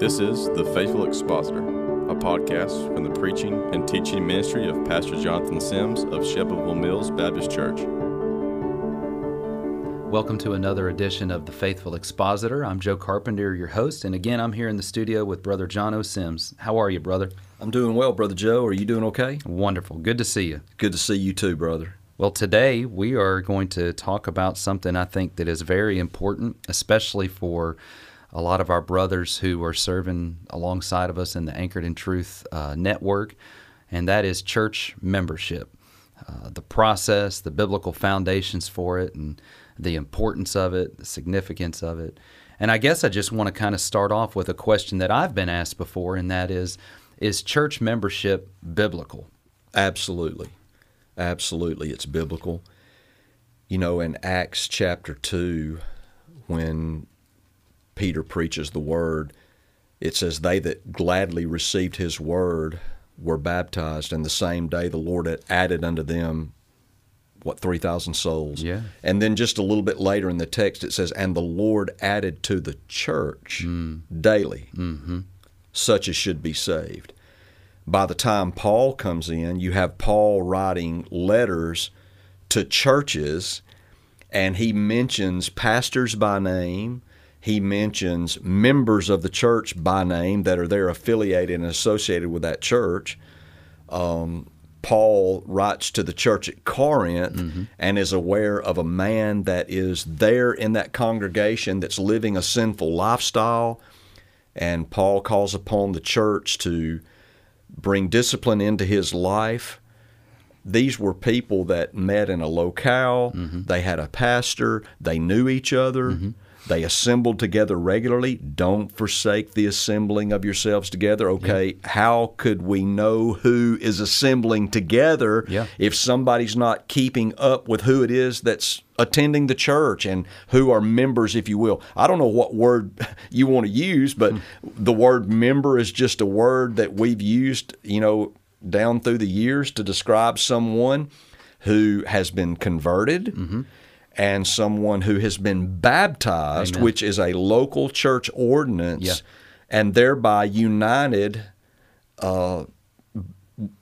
This is The Faithful Expositor, a podcast from the preaching and teaching ministry of Pastor Jonathan Sims of Shelbyville Mills Baptist Church. Welcome to another edition of The Faithful Expositor. I'm Joe Carpenter, your host, and again, I'm here in the studio with Brother Jono Sims. How are you, brother? I'm doing well, Brother Joe. Are you doing okay? Wonderful. Good to see you. Good to see you too, brother. Well, today we are going to talk about something I think that is very important, especially for a lot of our brothers who are serving alongside of us in the Anchored in Truth uh, network, and that is church membership. Uh, the process, the biblical foundations for it, and the importance of it, the significance of it. And I guess I just want to kind of start off with a question that I've been asked before, and that is Is church membership biblical? Absolutely. Absolutely. It's biblical. You know, in Acts chapter 2, when Peter preaches the word, it says, They that gladly received his word were baptized, and the same day the Lord had added unto them, what, 3,000 souls? Yeah. And then just a little bit later in the text, it says, And the Lord added to the church mm. daily mm-hmm. such as should be saved. By the time Paul comes in, you have Paul writing letters to churches, and he mentions pastors by name. He mentions members of the church by name that are there affiliated and associated with that church. Um, Paul writes to the church at Corinth mm-hmm. and is aware of a man that is there in that congregation that's living a sinful lifestyle. And Paul calls upon the church to bring discipline into his life. These were people that met in a locale. Mm-hmm. They had a pastor. They knew each other. Mm-hmm. They assembled together regularly. Don't forsake the assembling of yourselves together. Okay, how could we know who is assembling together Yeah. if somebody's not keeping up with who it is that's attending the church and who are members, if you will. I don't know what word you want to use, but hmm. the word member is just a word that we've used, you know, down through the years to describe someone who has been converted. Mm-hmm. And someone who has been baptized, Amen. which is a local church ordinance, Yeah. and thereby united uh,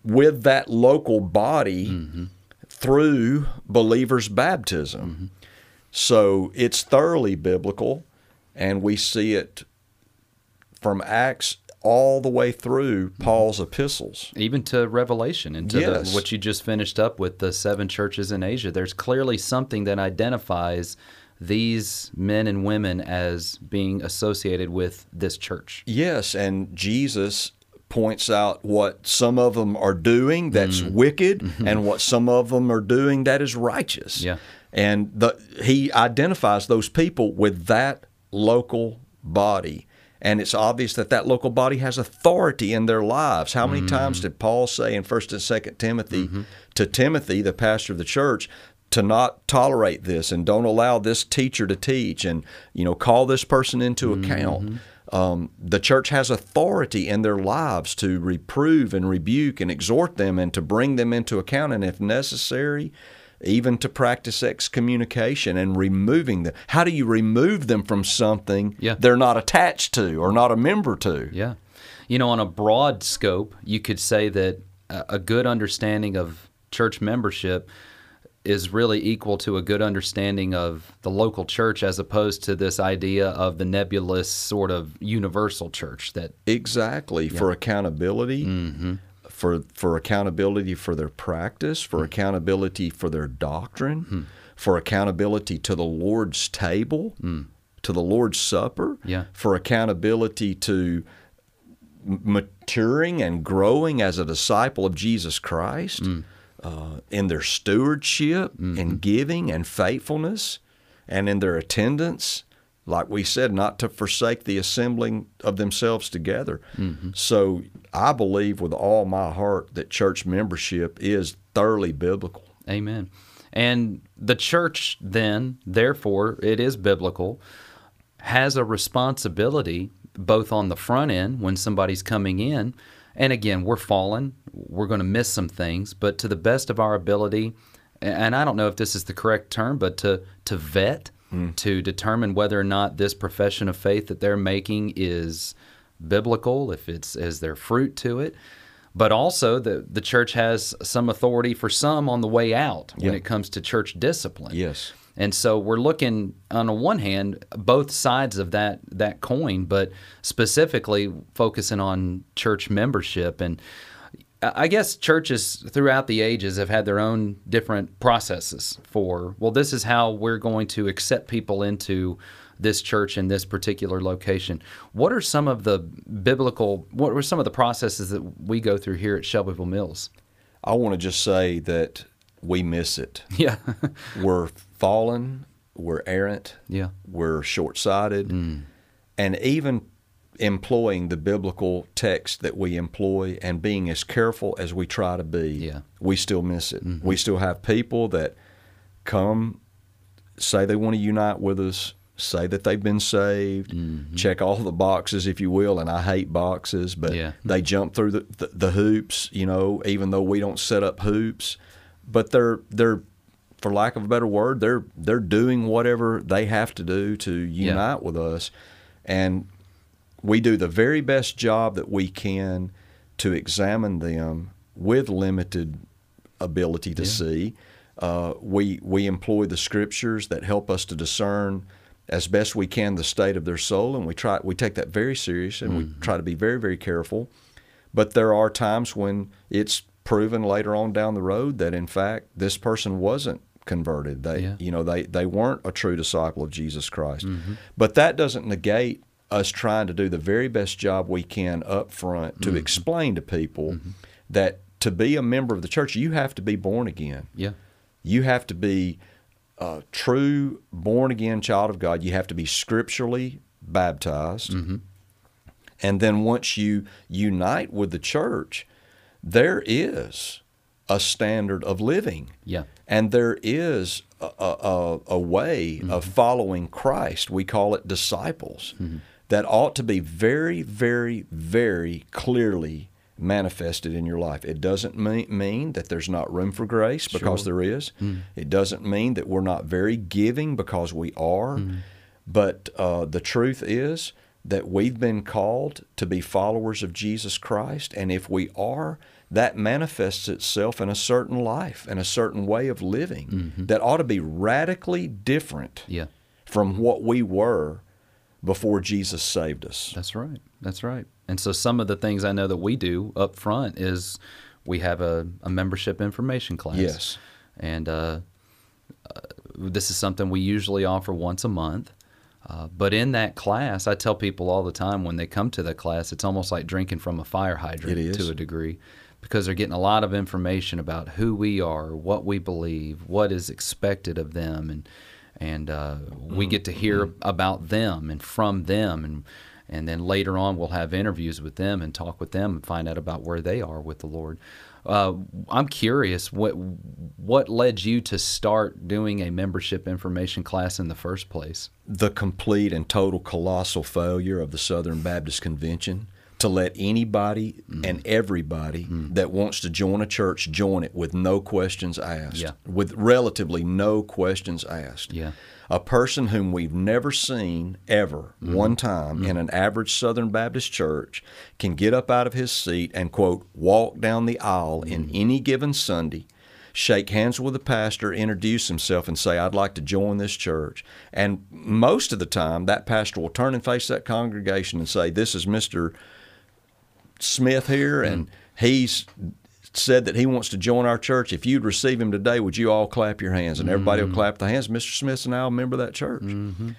with that local body mm-hmm. through believers' baptism. Mm-hmm. So it's thoroughly biblical, and we see it from Acts all the way through mm-hmm. Paul's epistles. Even to Revelation and to Yes. the, what you just finished up with the seven churches in Asia. There's clearly something that identifies these men and women as being associated with this church. Yes, and Jesus points out what some of them are doing that's mm-hmm. wicked mm-hmm. and what some of them are doing that is righteous. Yeah. And the, he identifies those people with that local body. And it's obvious that that local body has authority in their lives. How many times mm. did Paul say in 1st and 2nd Timothy mm-hmm. to Timothy, the pastor of the church, to not tolerate this and don't allow this teacher to teach and you know call this person into mm-hmm. account? Um, the church has authority in their lives to reprove and rebuke and exhort them and to bring them into account. And if necessary even to practice excommunication and removing them how do you remove them from something Yeah. they're not attached to or not a member to Yeah. You know, on a broad scope, you could say that a good understanding of church membership is really equal to a good understanding of the local church as opposed to this idea of the nebulous sort of universal church that Exactly for accountability, Mm-hmm. For for accountability for their practice, for accountability for their doctrine, Hmm. for accountability to the Lord's table, to the Lord's supper, Hmm. Yeah. for accountability to maturing and growing as a disciple of Jesus Christ Hmm. uh, in their stewardship, Mm-hmm. in giving and faithfulness, and in their attendance. Like we said, not to forsake the assembling of themselves together. Mm-hmm. So I believe with all my heart that church membership is thoroughly biblical. Amen. And the church, then, therefore, it is biblical, has a responsibility both on the front end when somebody's coming in. And again, we're fallen, we're going to miss some things, but to the best of our ability, and I don't know if this is the correct term, but to, to vet, to determine whether or not this profession of faith that they're making is biblical, if it's as their fruit to it. But also the the church has some authority for some on the way out when Yeah. it comes to church discipline. Yes. And so we're looking on the one hand both sides of that that coin, but specifically focusing on church membership and I guess churches throughout the ages have had their own different processes for well this is how we're going to accept people into this church in this particular location. What are some of the biblical what were some of the processes that we go through here at Shelbyville Mills? I want to just say that we miss it. Yeah. we're fallen, we're errant, yeah. we're short sighted, Mm. and even employing the biblical text that we employ and being as careful as we try to be, Yeah. Mm-hmm. we still miss it. We still have people that come, say they want to unite with us, say that they've been saved, Mm-hmm. check all the boxes, if you will, and I hate boxes, but Yeah. they jump through the, the, the hoops, you know, even though we don't set up hoops. But they're they're for lack of a better word, they're they're doing whatever they have to do to unite with us. And we do the very best job that we can to examine them with limited ability to see. Uh, we we employ the scriptures that help us to discern as best we can the state of their soul, and we try we take that very serious, and we try to be very very careful. But there are times when it's proven later on down the road that in fact this person wasn't converted. They Yeah. you know they they weren't a true disciple of Jesus Christ. But that doesn't negate us trying to do the very best job we can up front to mm-hmm. explain to people mm-hmm. that to be a member of the church you have to be born again. Yeah. You have to be a true born again child of God. You have to be scripturally baptized. Mm-hmm. And then once you unite with the church, there is a standard of living. Yeah. And there is a, a, a- a way of following Christ. We call it disciples. That ought to be very, very, very clearly manifested in your life. It doesn't mean, that there's not room for grace because there is. Hmm. It doesn't mean that we're not very giving because we are. Hmm. But uh, the truth is that we've been called to be followers of Jesus Christ. And if we are, that manifests itself in a certain life and a certain way of living mm-hmm. that ought to be radically different Yeah. from what we were before Jesus saved us. That's right. That's right. And so some of the things I know that we do up front is we have a, a membership information class. Yes. And uh, uh, this is something we usually offer once a month. Uh, but in that class, I tell people all the time when they come to the class, it's almost like drinking from a fire hydrant to a degree because they're getting a lot of information about who we are, what we believe, what is expected of them, and and uh, we get to hear about them and from them, and and then later on we'll have interviews with them and talk with them and find out about where they are with the Lord. Uh, I'm curious what what led you to start doing a membership information class in the first place. the complete and total colossal failure of the Southern Baptist Convention to let anybody mm-hmm. and everybody mm-hmm. that wants to join a church join it with no questions asked. Yeah. With relatively no questions asked. Yeah. A person whom we've never seen ever mm-hmm. one time in an average Southern Baptist church can get up out of his seat and, quote, walk down the aisle in any given Sunday shake hands with the pastor, introduce himself, and say, I'd like to join this church. And most of the time, that pastor will turn and face that congregation and say, This is Mr. Smith here, mm-hmm. and he's said that he wants to join our church. If you'd receive him today, would you all clap your hands? And everybody will mm-hmm. clap their hands. Mr. Smith's now a member of that church. Mm-hmm.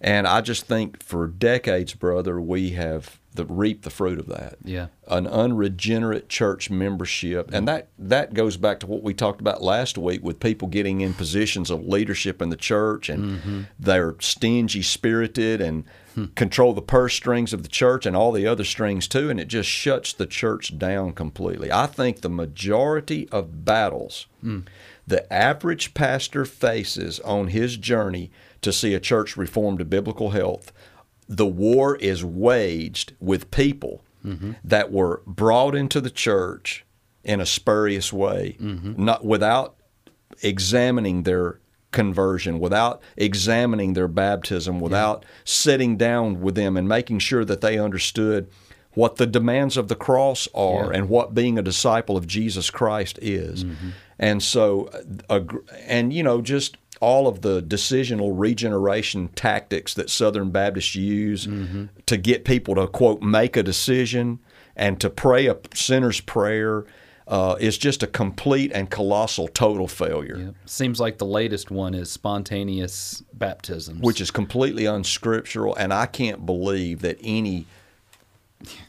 And I just think for decades, brother, we have the, reaped the fruit of that. Yeah. an unregenerate church membership, and that that goes back to what we talked about last week with people getting in positions of leadership in the church, and mm-hmm. they're stingy spirited and hmm. control the purse strings of the church and all the other strings too, and it just shuts the church down completely. I think the majority of battles hmm. the average pastor faces on his journey to see a church reformed to biblical health. The war is waged with people mm-hmm. that were brought into the church in a spurious way, mm-hmm. not without examining their conversion, without examining their baptism, without sitting down with them and making sure that they understood what the demands of the cross are Yeah. and what being a disciple of Jesus Christ is. Mm-hmm. And so, uh, and you know, just all of the decisional regeneration tactics that Southern Baptists use to get people to quote make a decision and to pray a sinner's prayer uh, is just a complete and colossal total failure. Yep. Seems like the latest one is spontaneous baptisms. which is completely unscriptural, and I can't believe that any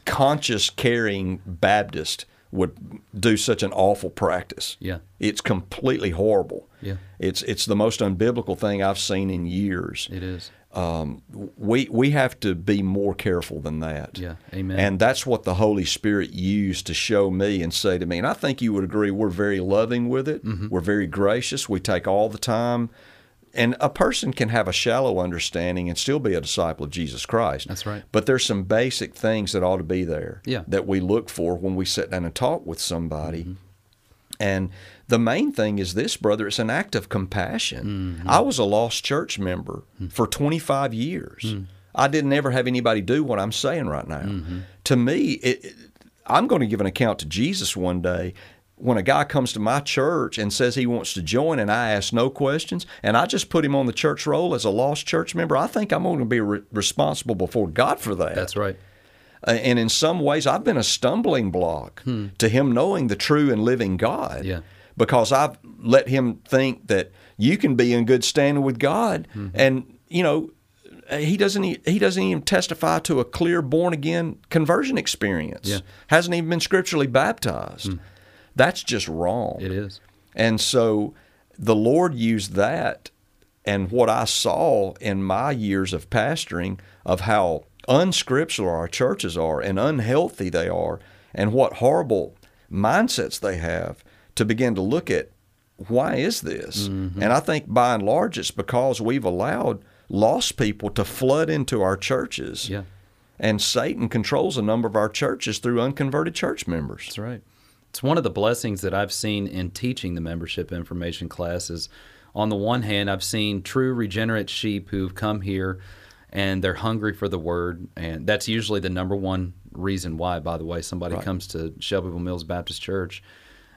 conscious carrying Baptist would do such an awful practice. Yeah. It's completely horrible. Yeah. It's it's the most unbiblical thing I've seen in years. it is. Um, we we have to be more careful than that. Yeah. Amen. And that's what the Holy Spirit used to show me and say to me. And I think you would agree we're very loving with it. Mm-hmm. We're very gracious. We take all the time. And a person can have a shallow understanding and still be a disciple of Jesus Christ. That's right. But there's some basic things that ought to be there Yeah. that we look for when we sit down and talk with somebody. Mm-hmm. And the main thing is this, brother, it's an act of compassion. Mm-hmm. I was a lost church member for 25 years. Mm. I didn't ever have anybody do what I'm saying right now. Mm-hmm. To me, it, it- I'm going to give an account to Jesus one day. When a guy comes to my church and says he wants to join, and I ask no questions, and I just put him on the church roll as a lost church member, I think I'm going to be re- responsible before God for that. That's right. Uh, and in some ways, I've been a stumbling block to him knowing the true and living God. Yeah. Because I've let him think that you can be in good standing with God, and you know, he doesn't. He doesn't even testify to a clear born again conversion experience. Yeah. Hasn't even been scripturally baptized. That's just wrong. It is. And so the Lord used that and what I saw in my years of pastoring of how unscriptural our churches are and unhealthy they are and what horrible mindsets they have to begin to look at why is this? Mm-hmm. And I think by and large it's because we've allowed lost people to flood into our churches. Yeah. And Satan controls a number of our churches through unconverted church members. That's right. It's one of the blessings that I've seen in teaching the membership information classes. On the one hand, I've seen true regenerate sheep who've come here and they're hungry for the word. And that's usually the number one reason why, by the way, somebody Right. comes to Shelbyville Mills Baptist Church.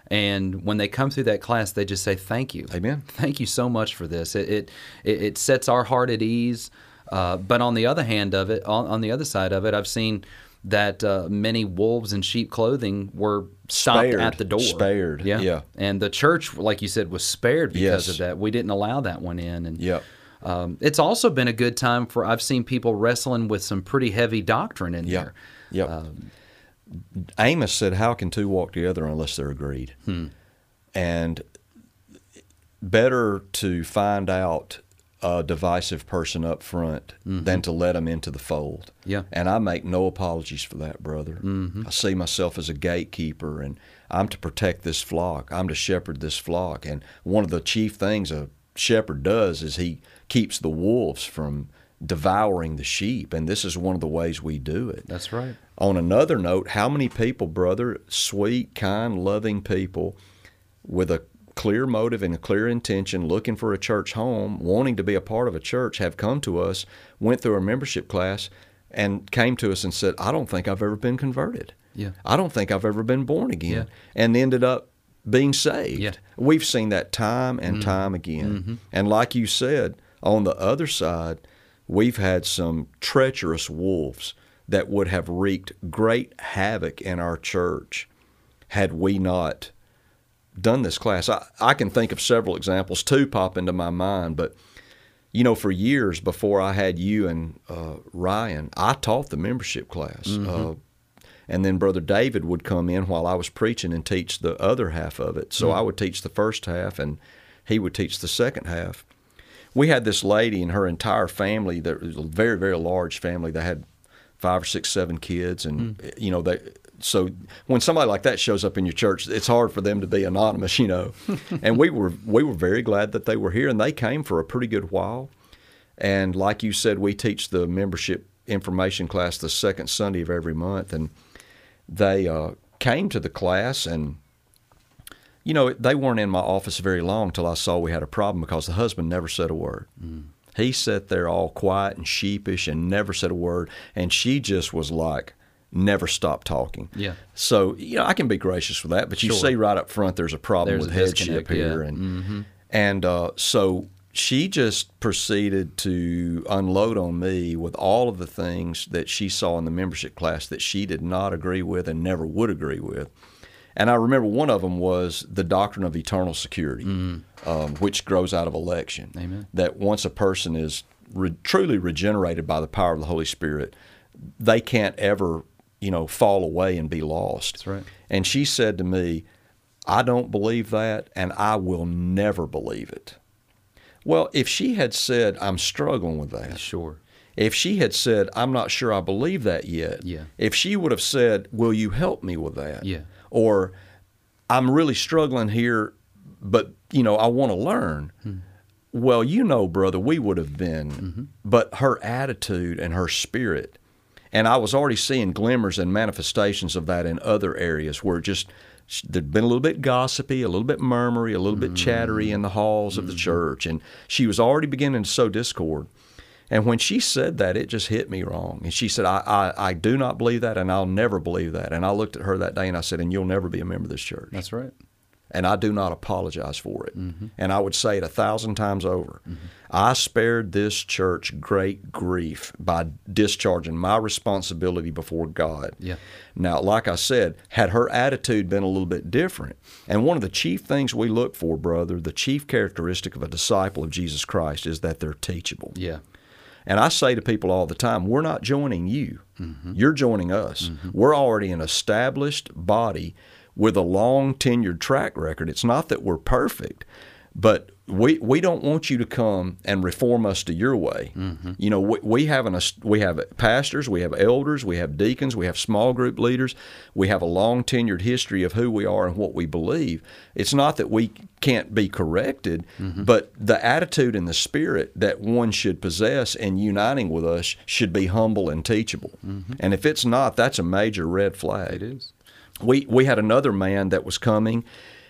And when they come through that class, they just say, Thank you. Amen. Thank you so much for this. It, it, it, it sets our heart at ease. Uh, but on the other hand of it, on, on the other side of it, I've seen that uh, many wolves in sheep clothing were stopped Spared. at the door. Spared, Yeah. yeah. And the church, like you said, was spared because Yes. of that. We didn't allow that one in. And Yep. um, it's also been a good time for, I've seen people wrestling with some pretty heavy doctrine in Yep. there. Yep. Amos said, "How can two walk together unless they're agreed?" And better to find out a divisive person up front than to let them into the fold. Yeah. And I make no apologies for that, brother. Mm-hmm. I see myself as a gatekeeper, and I'm to protect this flock. I'm to shepherd this flock. And one of the chief things a shepherd does is he keeps the wolves from devouring the sheep. And this is one of the ways we do it. That's right. On another note, how many people, brother, sweet, kind, loving people with a clear motive and a clear intention, looking for a church home, wanting to be a part of a church, have come to us, went through our membership class, and came to us and said, I don't think I've ever been converted. Yeah. I don't think I've ever been born again. Yeah. And ended up being saved. Yeah. Mm-hmm. We've seen that time and time again. And like you said, on the other side, we've had some treacherous wolves that would have wreaked great havoc in our church had we not done this class. I, I can think of several examples. Two pop into my mind, but you know, for years before I had you and uh, Ryan, I taught the membership class. Uh, and then Brother David would come in while I was preaching and teach the other half of it. So I would teach the first half, and he would teach the second half. We had this lady and her entire family. That was a very, very large family. They had five or six, seven kids, and you know they. So when somebody like that shows up in your church, it's hard for them to be anonymous, you know. and we were we were very glad that they were here, and they came for a pretty good while. And like you said, we teach the membership information class the second Sunday of every month, and they uh, came to the class and you know, they weren't in my office very long till I saw we had a problem because the husband never said a word. Mm. He sat there all quiet and sheepish and never said a word, and she just was like, never stop talking. Yeah. So you know, I can be gracious with that, but you Sure. see right up front, there's a problem There's with a headship disconnect, yeah. here, and and uh, so she just proceeded to unload on me with all of the things that she saw in the membership class that she did not agree with and never would agree with. And I remember one of them was the doctrine of eternal security, um, which grows out of election. Amen. That once a person is re- truly regenerated by the power of the Holy Spirit, they can't ever, you know, fall away and be lost. That's right. And she said to me, I don't believe that, and I will never believe it. Well, if she had said, I'm struggling with that, Sure. if she had said, I'm not sure I believe that yet, Yeah. if she would have said, Will you help me with that? Yeah. Or, I'm really struggling here, but, you know, I want to learn. Hmm. Well, you know, brother, we would have been, Mm-hmm. but her attitude and her spirit, and I was already seeing glimmers and manifestations of that in other areas where just there'd been a little bit gossipy, a little bit murmury, a little bit chattery mm. in the halls of the mm. church, and she was already beginning to sow discord. And when she said that, it just hit me wrong. And she said, I, I, I do not believe that, and I'll never believe that. And I looked at her that day and I said, And you'll never be a member of this church That's right. And I do not apologize for it. Mm-hmm. And I would say it a thousand times over. Mm-hmm. I spared this church great grief by discharging my responsibility before God. Yeah. Now, like I said, had her attitude been a little bit different, and one of the chief things we look for, brother, the chief characteristic of a disciple of Jesus Christ is that they're teachable. Yeah. And I say to people all the time, we're not joining you. Mm-hmm. You're joining us. We're already an established body with a long tenured track record. It's not that we're perfect, but we we don't want you to come and reform us to your way. Mm-hmm. You know, we, we have an we have pastors, we have elders, we have deacons, we have small group leaders. We have a long tenured history of who we are and what we believe. It's not that we can't be corrected, mm-hmm. but the attitude and the spirit that one should possess in uniting with us should be humble and teachable. Mm-hmm. And if it's not, that's a major red flag It is. We we had another man that was coming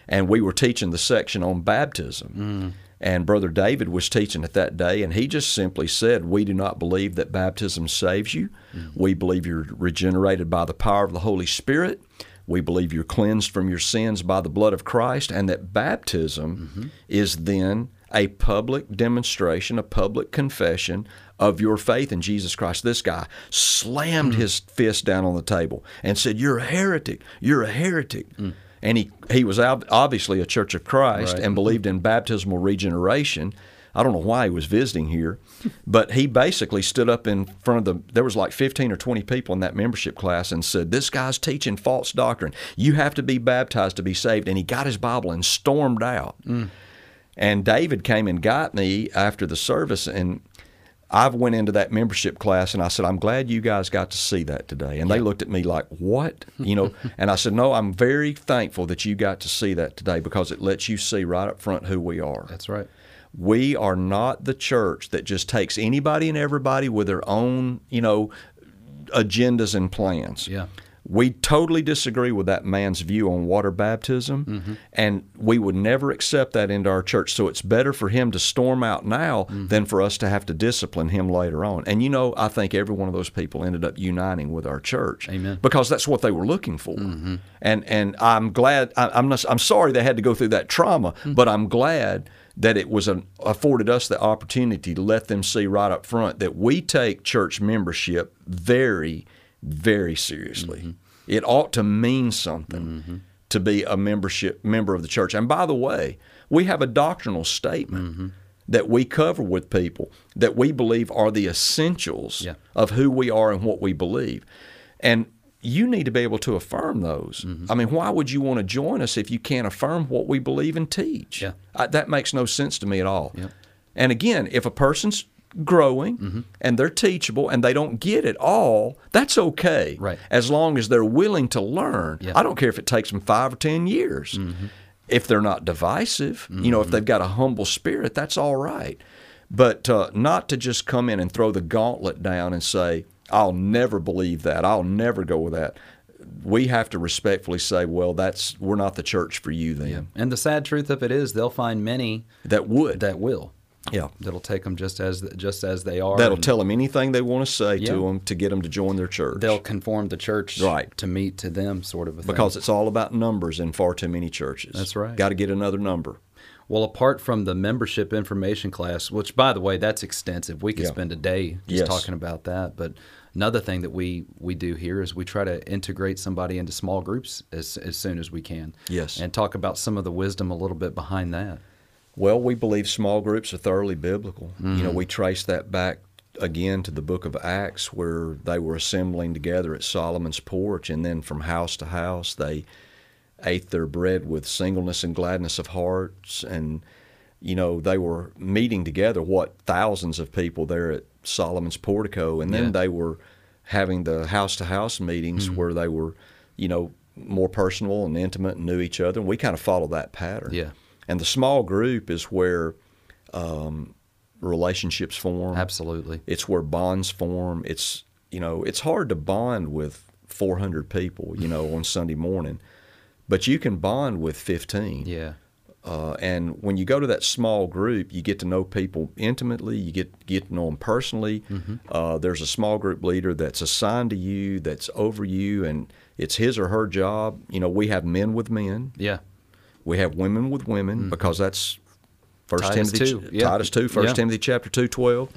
and we were teaching the section on baptism Mm. and brother david was teaching it that day and he just simply said we do not believe that baptism saves you Mm. we believe you're regenerated by the power of the holy spirit we believe you're cleansed from your sins by the blood of christ and that baptism Mm-hmm. is then a public demonstration a public confession of your faith in Jesus Christ. This guy slammed Hmm. his fist down on the table and said, "You're a heretic. You're a heretic." Hmm. And he he was obviously a Church of Christ Right. and believed in baptismal regeneration. I don't know why he was visiting here, but he basically stood up in front of the. There was like 15 or 20 people in that membership class and said, "This guy's teaching false doctrine. You have to be baptized to be saved." And he got his Bible and stormed out. And David came and got me after the service, and I went into that membership class and I said, I'm glad you guys got to see that today. And they looked at me like, What? You know, and I said, No, I'm very thankful that you got to see that today because it lets you see right up front who we are. That's right. We are not the church that just takes anybody and everybody with their own, you know, agendas and plans. Yeah. We totally disagree with that man's view on water baptism, Mm-hmm. and we would never accept that into our church. So it's better for him to storm out now Mm-hmm. than for us to have to discipline him later on. And you know, I think every one of those people ended up uniting with our church, Amen. Mm-hmm. because that's what they were looking for. And and I'm glad. I, I'm not. I'm sorry they had to go through that trauma, Mm-hmm. but I'm glad that it was an, afforded us the opportunity to let them see right up front that we take church membership very, very seriously. Mm-hmm. It ought to mean something to be a membership member of the church. And by the way, we have a doctrinal statement Mm-hmm. that we cover with people that we believe are the essentials Yeah. of who we are and what we believe. And you need to be able to affirm those. Mm-hmm. I mean, why would you want to join us if you can't affirm what we believe and teach? Yeah. I, that makes no sense to me at all. Yep. And again, if a person's growing Mm-hmm. and they're teachable and they don't get it all, that's okay. Right. As long as they're willing to learn. Yeah. Mm-hmm. I don't care if it takes them five or 10 years. If they're not divisive, you know, if they've got a humble spirit, that's all right. But uh, not to just come in and throw the gauntlet down and say, I'll never believe that. I'll never go with that. we have to respectfully say, well, that's we're not the church for you then. And the sad truth of it is, they'll find many That would. that will. Yeah. That'll take them just as just as they are. That'll tell them anything they want to say Yeah. to them to get them to join their church. They'll conform the church Right. to meet to them, sort of a thing. because it's all about numbers in far too many churches. That's right. Got to get another number. Well, apart from the membership information class, which by the way, that's extensive. We could Yeah. spend a day just Yes. talking about that. But another thing that we we do here is we try to integrate somebody into small groups as as soon as we can. Yes. And talk about some of the wisdom a little bit behind that. Well, we believe small groups are thoroughly biblical. You Mm-hmm. know, we trace that back again to the book of Acts where they were assembling together at Solomon's porch and then from house to house they ate their bread with singleness and gladness of hearts and you know, they were meeting together what thousands of people there at Solomon's portico and then Yeah. they were having the house to house meetings where they were, you know, more personal and intimate and knew each other and we kind of follow that pattern. Yeah. And the small group is where um, relationships form. Absolutely. It's where bonds form. It's you know it's hard to bond with 400 people you know on Sunday morning, but you can bond with 15. Yeah. Uh, and when you go to that small group, you get to know people intimately. You get get to know them personally. Mm-hmm. Uh, there's a small group leader that's assigned to you, that's over you, and it's his or her job. You know, we have men with men. Yeah. We have women with women because that's First. Titus Timothy, 2, yeah. Titus two, First Yeah. Mm. Timothy chapter two, twelve,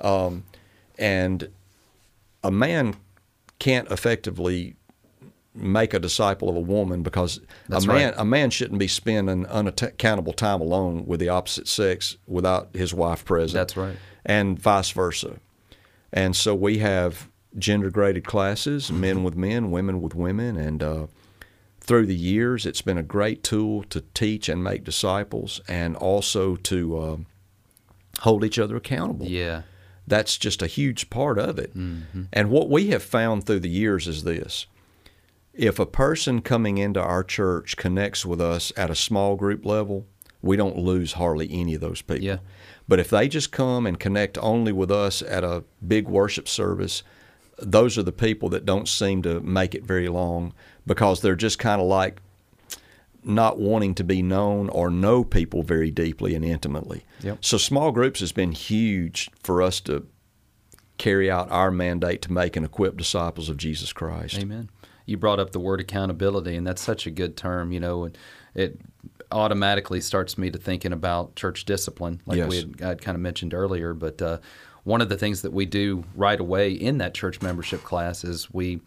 um, and a man can't effectively make a disciple of a woman because That's a man right. a man shouldn't be spending unaccountable time alone with the opposite sex without his wife present. That's right. and vice versa. And so we have gender graded classes, men with men, women with women, and uh, through the years, it's been a great tool to teach and make disciples, and also to uh, hold each other accountable. Yeah. That's just a huge part of it. Mm-hmm. And what we have found through the years is this if a person coming into our church connects with us at a small group level, we don't lose hardly any of those people. Yeah. But if they just come and connect only with us at a big worship service, those are the people that don't seem to make it very long because they're just kind of like not wanting to be known or know people very deeply and intimately. Yep. So small groups has been huge for us to carry out our mandate to make and equip disciples of Jesus Christ. Amen. You brought up the word accountability, and that's such a good term. You know, and it automatically starts me to thinking about church discipline, like Yes. we had, I'd kind of mentioned earlier. But uh, one of the things that we do right away in that church membership class is we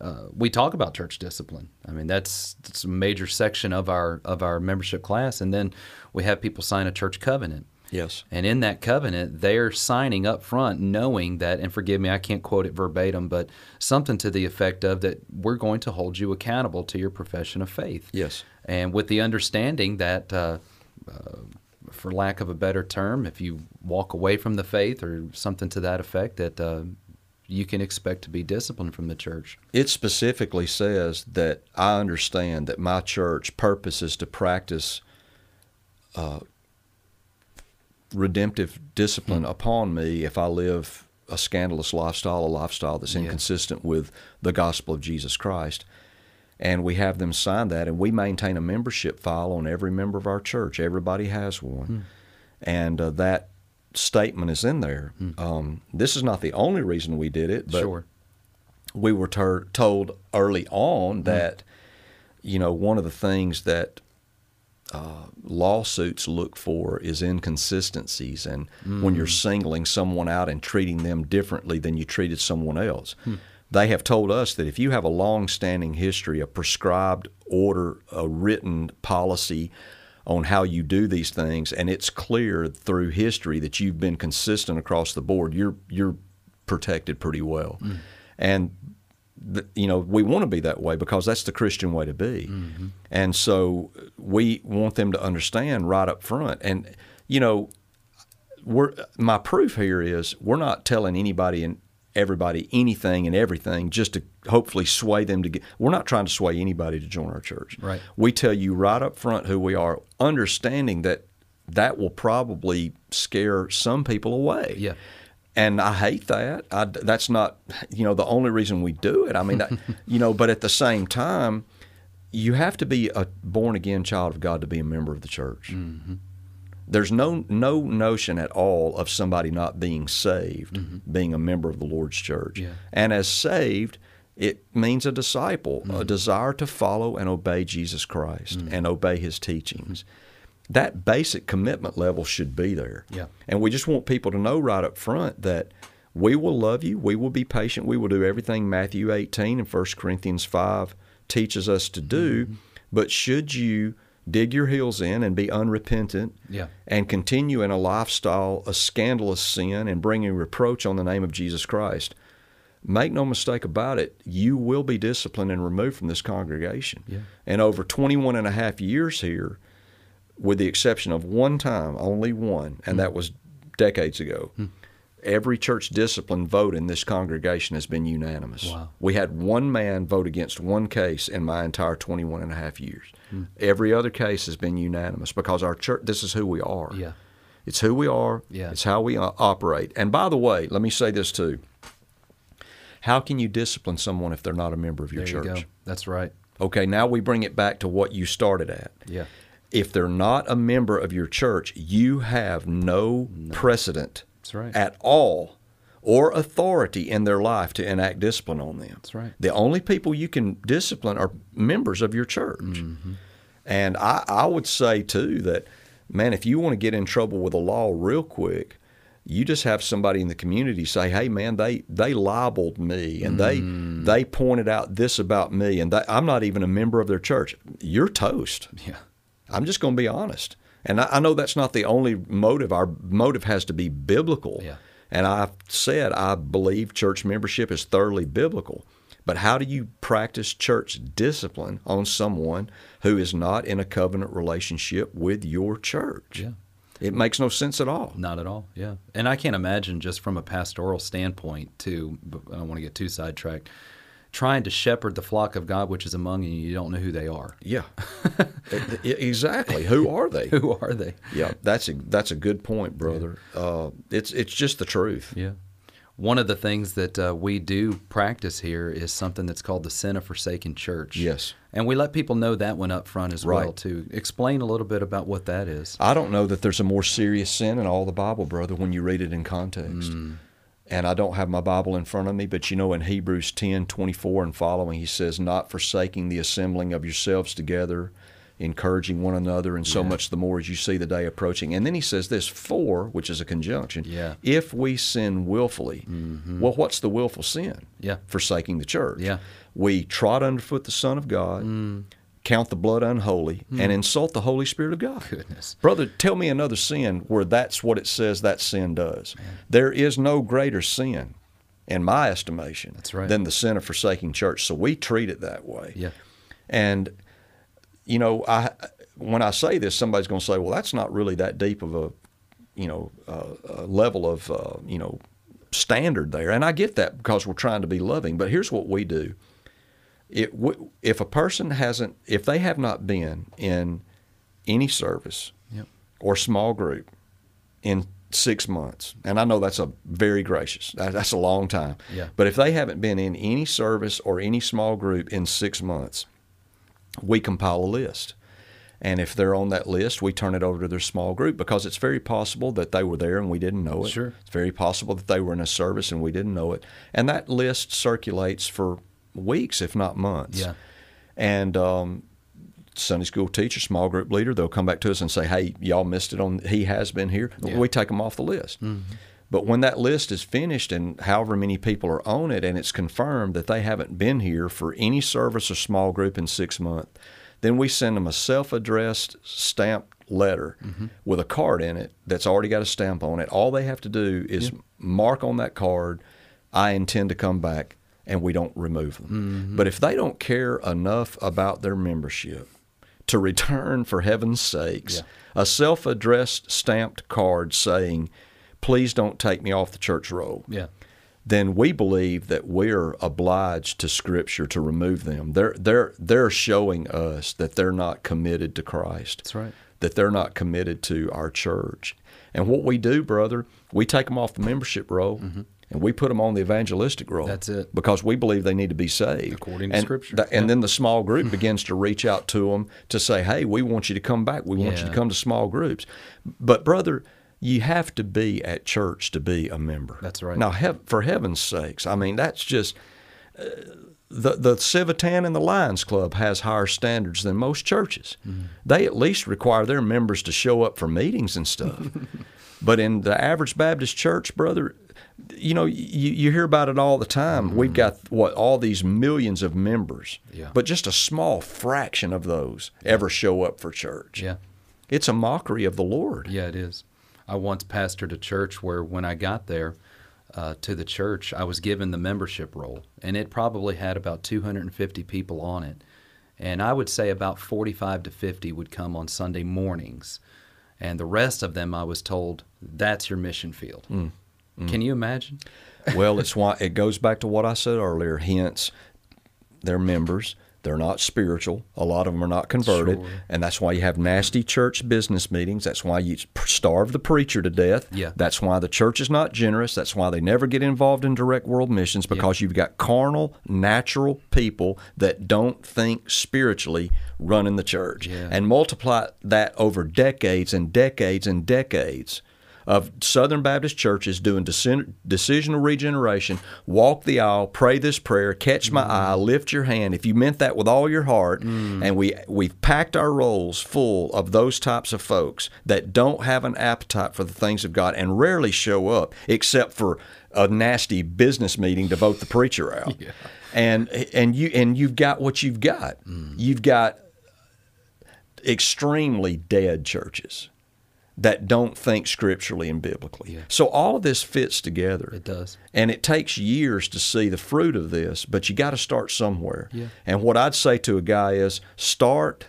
uh, we talk about church discipline. I mean, that's, that's a major section of our of our membership class, and then we have people sign a church covenant. Yes. And in that covenant, they're signing up front, knowing that, and forgive me, I can't quote it verbatim, but something to the effect of that we're going to hold you accountable to your profession of faith. Yes. And with the understanding that, uh, uh, for lack of a better term, if you walk away from the faith or something to that effect, that uh, you can expect to be disciplined from the church. It specifically says that I understand that my church purpose is to practice uh, redemptive discipline upon me if I live a scandalous lifestyle, a lifestyle that's Yeah. inconsistent with the gospel of Jesus Christ. And we have them sign that, and we maintain a membership file on every member of our church. Everybody has one. And uh, that statement is in there. Um, this is not the only reason we did it, but sure. we were ter- told early on that you know one of the things that uh, lawsuits look for is inconsistencies and when you're singling someone out and treating them differently than you treated someone else they have told us that if you have a long-standing history a prescribed order a written policy on how you do these things and it's clear through history that you've been consistent across the board you're you're protected pretty well. Mm-hmm. And th- you know we want to be that way because that's the Christian way to be, mm-hmm. and so we want them to understand right up front. And you know, we're my proof here is we're not telling anybody and everybody anything and everything just to hopefully sway them to get. We're not trying to sway anybody to join our church. Right. We tell you right up front who we are, understanding that that will probably scare some people away Yeah. and I hate that. I, that's not, you know, the only reason we do it. I mean, I, you know, but at the same time, you have to be a born again child of God to be a member of the church. Mm-hmm. There's no no notion at all of somebody not being saved, mm-hmm. being a member of the Lord's church. Yeah. And as saved, it means a disciple, a mm-hmm. desire to follow and obey Jesus Christ mm-hmm. and obey his teachings. That basic commitment level should be there. Yeah. And we just want people to know right up front that we will love you, we will be patient, we will do everything Matthew 18 and 1 Corinthians 5 teaches us to do. But should you dig your heels in and be unrepentant Yeah. and continue in a lifestyle of scandalous sin and bringing reproach on the name of Jesus Christ, make no mistake about it, you will be disciplined and removed from this congregation. Yeah. And over 21 and a half years here, with the exception of one time, only one, and hmm. that was decades ago, hmm. Every church discipline vote in this congregation has been unanimous. Wow. We had one man vote against one case in my entire 21 and a half years. Hmm. Every other case has been unanimous because our church, this is who we are. Yeah. It's who we are. Yeah. It's how we uh, operate. And by the way, let me say this too. How can you discipline someone if they're not a member of your There church? you. That's right. Okay, now we bring it back to what you started at. Yeah. If they're not a member of your church, you have no, precedent That's right. at all or authority in their life to enact discipline on them. That's right. The only people you can discipline are members of your church. Mm-hmm. And I, I would say, too, that, man, if you want to get in trouble with the law real quick, you just have somebody in the community say, "Hey, man, they they libeled me, and Mm. they they pointed out this about me, and they, I'm not even a member of their church. You're toast. Yeah. I'm just going to be honest. And I, I know that's not the only motive. Our motive has to be biblical. Yeah. And I've said I believe church membership is thoroughly biblical. But how do you practice church discipline on someone who is not in a covenant relationship with your church? Yeah. It makes no sense at all. Not at all. Yeah. And I can't imagine just from a pastoral standpoint, too, but I don't want to get too sidetracked, trying to shepherd the flock of God which is among you, you don't know who they are. Yeah. Exactly. Who are they? Who are they? Yeah, that's a that's a good point, brother. Uh, it's it's just the truth. Yeah. One of the things that uh, we do practice here is something that's called the sin of forsaken church. Yes. And we let people know that one up front as well, Right. too. Explain a little bit about what that is. I don't know that there's a more serious sin in all the Bible, brother, when you read it in context. And I don't have my Bible in front of me, but you know in Hebrews 10 24 and following, he says, Not forsaking the assembling of yourselves together, encouraging one another, and so much the more as you see the day approaching. And then he says this, for, which is a conjunction, Yeah. if we sin willfully. Mm-hmm. Well, what's the willful sin? Yeah. Forsaking the church. Yeah. We trot underfoot the Son of God, mm. Count the blood unholy, and insult the Holy Spirit of God. Goodness. Brother, tell me another sin where that's what it says that sin does. There is no greater sin, in my estimation, That's right. than the sin of forsaking church. So we treat it that way. Yeah. And you know, I when I say this, somebody's going to say, "Well, that's not really that deep of a, you know, uh, a level of uh, you know standard there." And I get that because we're trying to be loving. But here's what we do: it, if a person hasn't, if they have not been in any service Yep. or small group in six months, and I know that's a very gracious, that's a long time. Yeah. But if they haven't been in any service or any small group in six months, we compile a list. And if they're on that list, we turn it over to their small group because it's very possible that they were there and we didn't know it. Sure. It's very possible that they were in a service and we didn't know it. And that list circulates for weeks, if not months. Yeah. And um, Sunday school teacher, small group leader, they'll come back to us and say, "Hey, y'all missed it on. He has been here." Yeah. We take them off the list. But when that list is finished and however many people are on it, and it's confirmed that they haven't been here for any service or small group in six months, then we send them a self-addressed stamped letter with a card in it that's already got a stamp on it. All they have to do is mark on that card, "I intend to come back," and we don't remove them. Mm-hmm. But if they don't care enough about their membership to return for heaven's sakes Yeah. a self-addressed stamped card saying please don't take me off the church roll Yeah. then we believe that we're obliged to scripture to remove them they're they're they're showing us that they're not committed to Christ That's right. that they're not committed to our church And what we do, brother, we take them off the membership roll. Mm-hmm. And we put them on the evangelistic roll. That's it. Because we believe they need to be saved. According to and Scripture. th- and then the small group begins to reach out to them to say, hey, we want you to come back. We want you to come to small groups. But, brother, you have to be at church to be a member. That's right. Now, for heaven's sakes, I mean, that's just the the Civitan and the Lions Club has higher standards than most churches. Mm-hmm. They at least require their members to show up for meetings and stuff. but in the average Baptist church, brother, you know, you, you hear about it all the time. We've got what all these millions of members, Mm-hmm. Yeah. but just a small fraction of those ever show up for church. Yeah. It's a mockery of the Lord. Yeah, it is. I once pastored a church where when I got there uh, to the church, I was given the membership roll, and it probably had about 250 people on it. And I would say about 45 to 50 would come on Sunday mornings. And the rest of them, I was told, that's your mission field. Mm. Mm. Can you imagine? well, it's why it goes back to what I said earlier. Hence, they're members. They're not spiritual. A lot of them are not converted, Sure. and that's why you have nasty church business meetings. That's why you starve the preacher to death. Yeah. That's why the church is not generous. That's why they never get involved in direct world missions because you've got carnal, natural people that don't think spiritually running the church, Yeah. and multiply that over decades and decades and decades of Southern Baptist churches doing decisional regeneration, walk the aisle, pray this prayer, catch my mm. eye, lift your hand. If you meant that with all your heart, mm. and we we've packed our rolls full of those types of folks that don't have an appetite for the things of God and rarely show up except for a nasty business meeting to vote the preacher out. And and you and you've got what you've got. Mm. You've got extremely dead churches that don't think scripturally and biblically. So all of this fits together. It does. And it takes years to see the fruit of this, but you got to start somewhere. Yeah. And what I'd say to a guy is start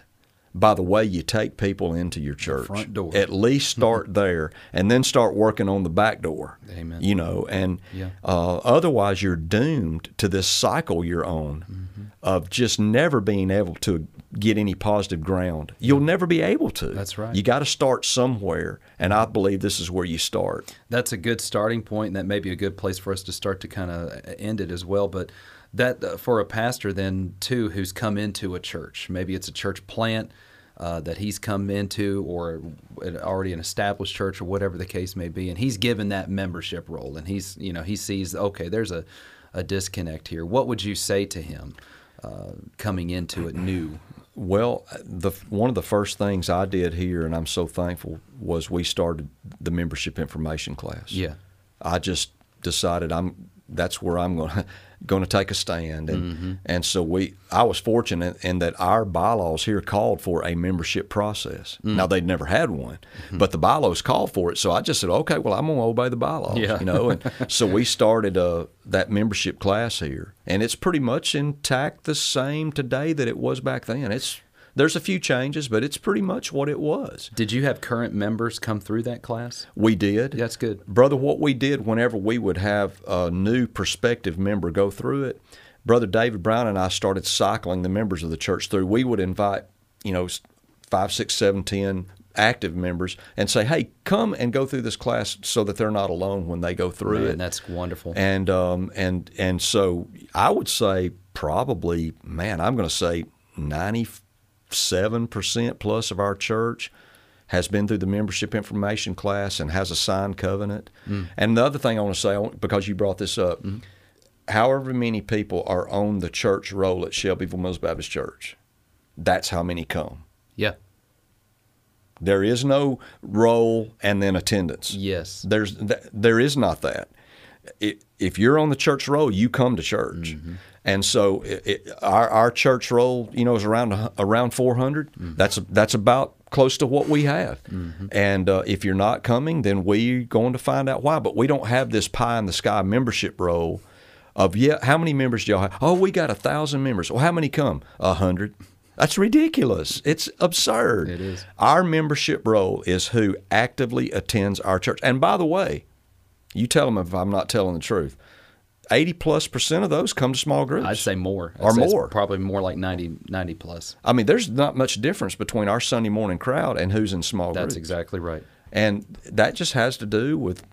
by the way you take people into your church. front door. At least start there and then start working on the back door. Amen. You know, and Yeah. uh, otherwise you're doomed to this cycle you're on Mm-hmm. of just never being able to get any positive ground. You'll never be able to. That's right. You got to start somewhere, and I believe this is where you start. that's a good starting point, and that may be a good place for us to start to kind of end it as well. But that uh, for a pastor then too, who's come into a church, maybe it's a church plant uh, that he's come into, or already an established church, or whatever the case may be, and he's given that membership roll, and he's you know he sees okay, there's a a disconnect here. What would you say to him uh, coming into it new? Well, the one of the first things I did here, and I'm so thankful, was we started the membership information class. Yeah. I just decided I'm that's where I'm going to going to take a stand, and mm-hmm. and so we I was fortunate in that our bylaws here called for a membership process. Mm. Now they'd never had one, mm-hmm. but the bylaws called for it, so I just said, okay, well I'm going to obey the bylaws, Yeah. you know, and so we started uh, that membership class here, and it's pretty much intact the same today that it was back then. It's there's a few changes, but it's pretty much what it was. Did you have current members come through that class? We did. That's good. Brother, what we did whenever we would have a new prospective member go through it, Brother David Brown and I started cycling the members of the church through. We would invite, you know, five, six, seven, ten active members and say, hey, come and go through this class so that they're not alone when they go through Man, it. that's wonderful. And um, and and so I would say probably, man, I'm going to say ninety seven percent plus of our church has been through the membership information class and has a signed covenant. Mm. And the other thing I want to say, want- because you brought this up, mm-hmm. however many people are on the church roll at Shelbyville Mills Baptist Church, that's how many come. yeah. There is no roll and then attendance. Yes. There's th- there is not that. If you're on the church roll, you come to church, mm-hmm. And so it, it, our our church roll, you know, is around around 400. That's that's about close to what we have. And uh, if you're not coming, then we're going to find out why. But we don't have this pie in the sky membership roll of yeah. How many members do y'all have? Oh, we got a thousand members. Well, how many come? A hundred. That's ridiculous. It's absurd. It is. Our membership roll is who actively attends our church. And by the way, you tell them if I'm not telling the truth. 80 plus percent of those come to small groups. I'd say more. I'd Or say more. Probably more like 90, 90 plus. I mean, there's not much difference between our Sunday morning crowd and who's in small That's groups. That's exactly right. And that just has to do with,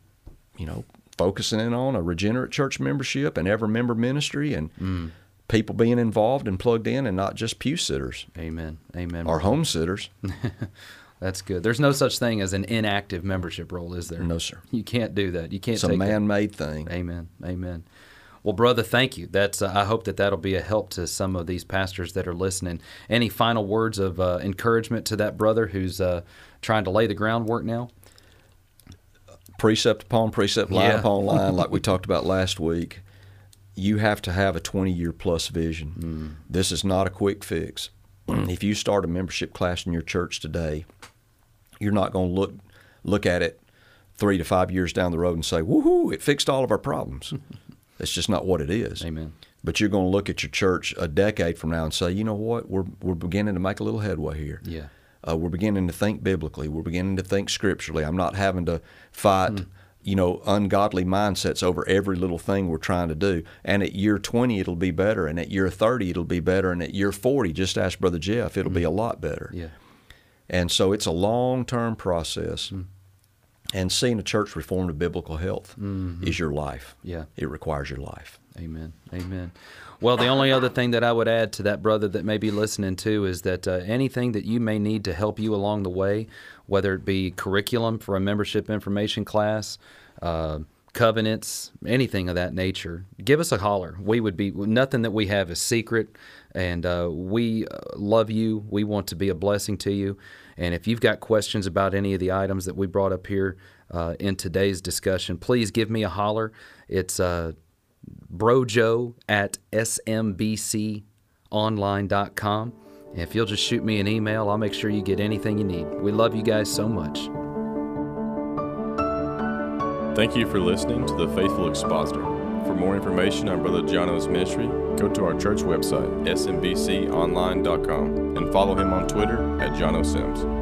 you know, focusing in on a regenerate church membership and ever member ministry and Mm. people being involved and plugged in and not just pew sitters Amen. Amen. or home sitters. That's good. There's no such thing as an inactive membership roll, is there? No, sir. You can't do that. You can't It's a take that. man made thing. Amen. Amen. Well, brother, thank you. That's. Uh, I hope that that'll be a help to some of these pastors that are listening. Any final words of uh, encouragement to that brother who's uh, trying to lay the groundwork now? precept upon precept, line Yeah. upon line, like we talked about last week, you have to have a 20 year plus vision. Mm. This is not a quick fix. if you start a membership class in your church today, you're not going to look look at it three to five years down the road and say, "Woohoo! It fixed all of our problems." That's just not what it is. Amen. But you're going to look at your church a decade from now and say, "You know what? We're we're beginning to make a little headway here." Yeah. Uh, we're beginning to think biblically. We're beginning to think scripturally. I'm not having to fight, you know, ungodly mindsets over every little thing we're trying to do. And at year 20, it'll be better. And at year 30, it'll be better. And at year 40, just ask Brother Jeff, it'll be a lot better. Yeah. And so it's a long term process. And seeing a church reformed to biblical health is your life. Yeah. It requires your life. Amen. Amen. Well, the only other thing that I would add to that brother that may be listening to is that uh, anything that you may need to help you along the way, whether it be curriculum for a membership information class, uh, covenants, anything of that nature, give us a holler. We would be nothing that we have is secret, and uh, we uh, love you. We want to be a blessing to you. And if you've got questions about any of the items that we brought up here uh, in today's discussion, please give me a holler. It's uh, brojo at smbconline.com. And if you'll just shoot me an email, I'll make sure you get anything you need. We love you guys so much. Thank you for listening to The Faithful Expositor. For more information on Brother Jono's ministry, go to our church website, smbconline.com, and follow him on Twitter at Jono Sims.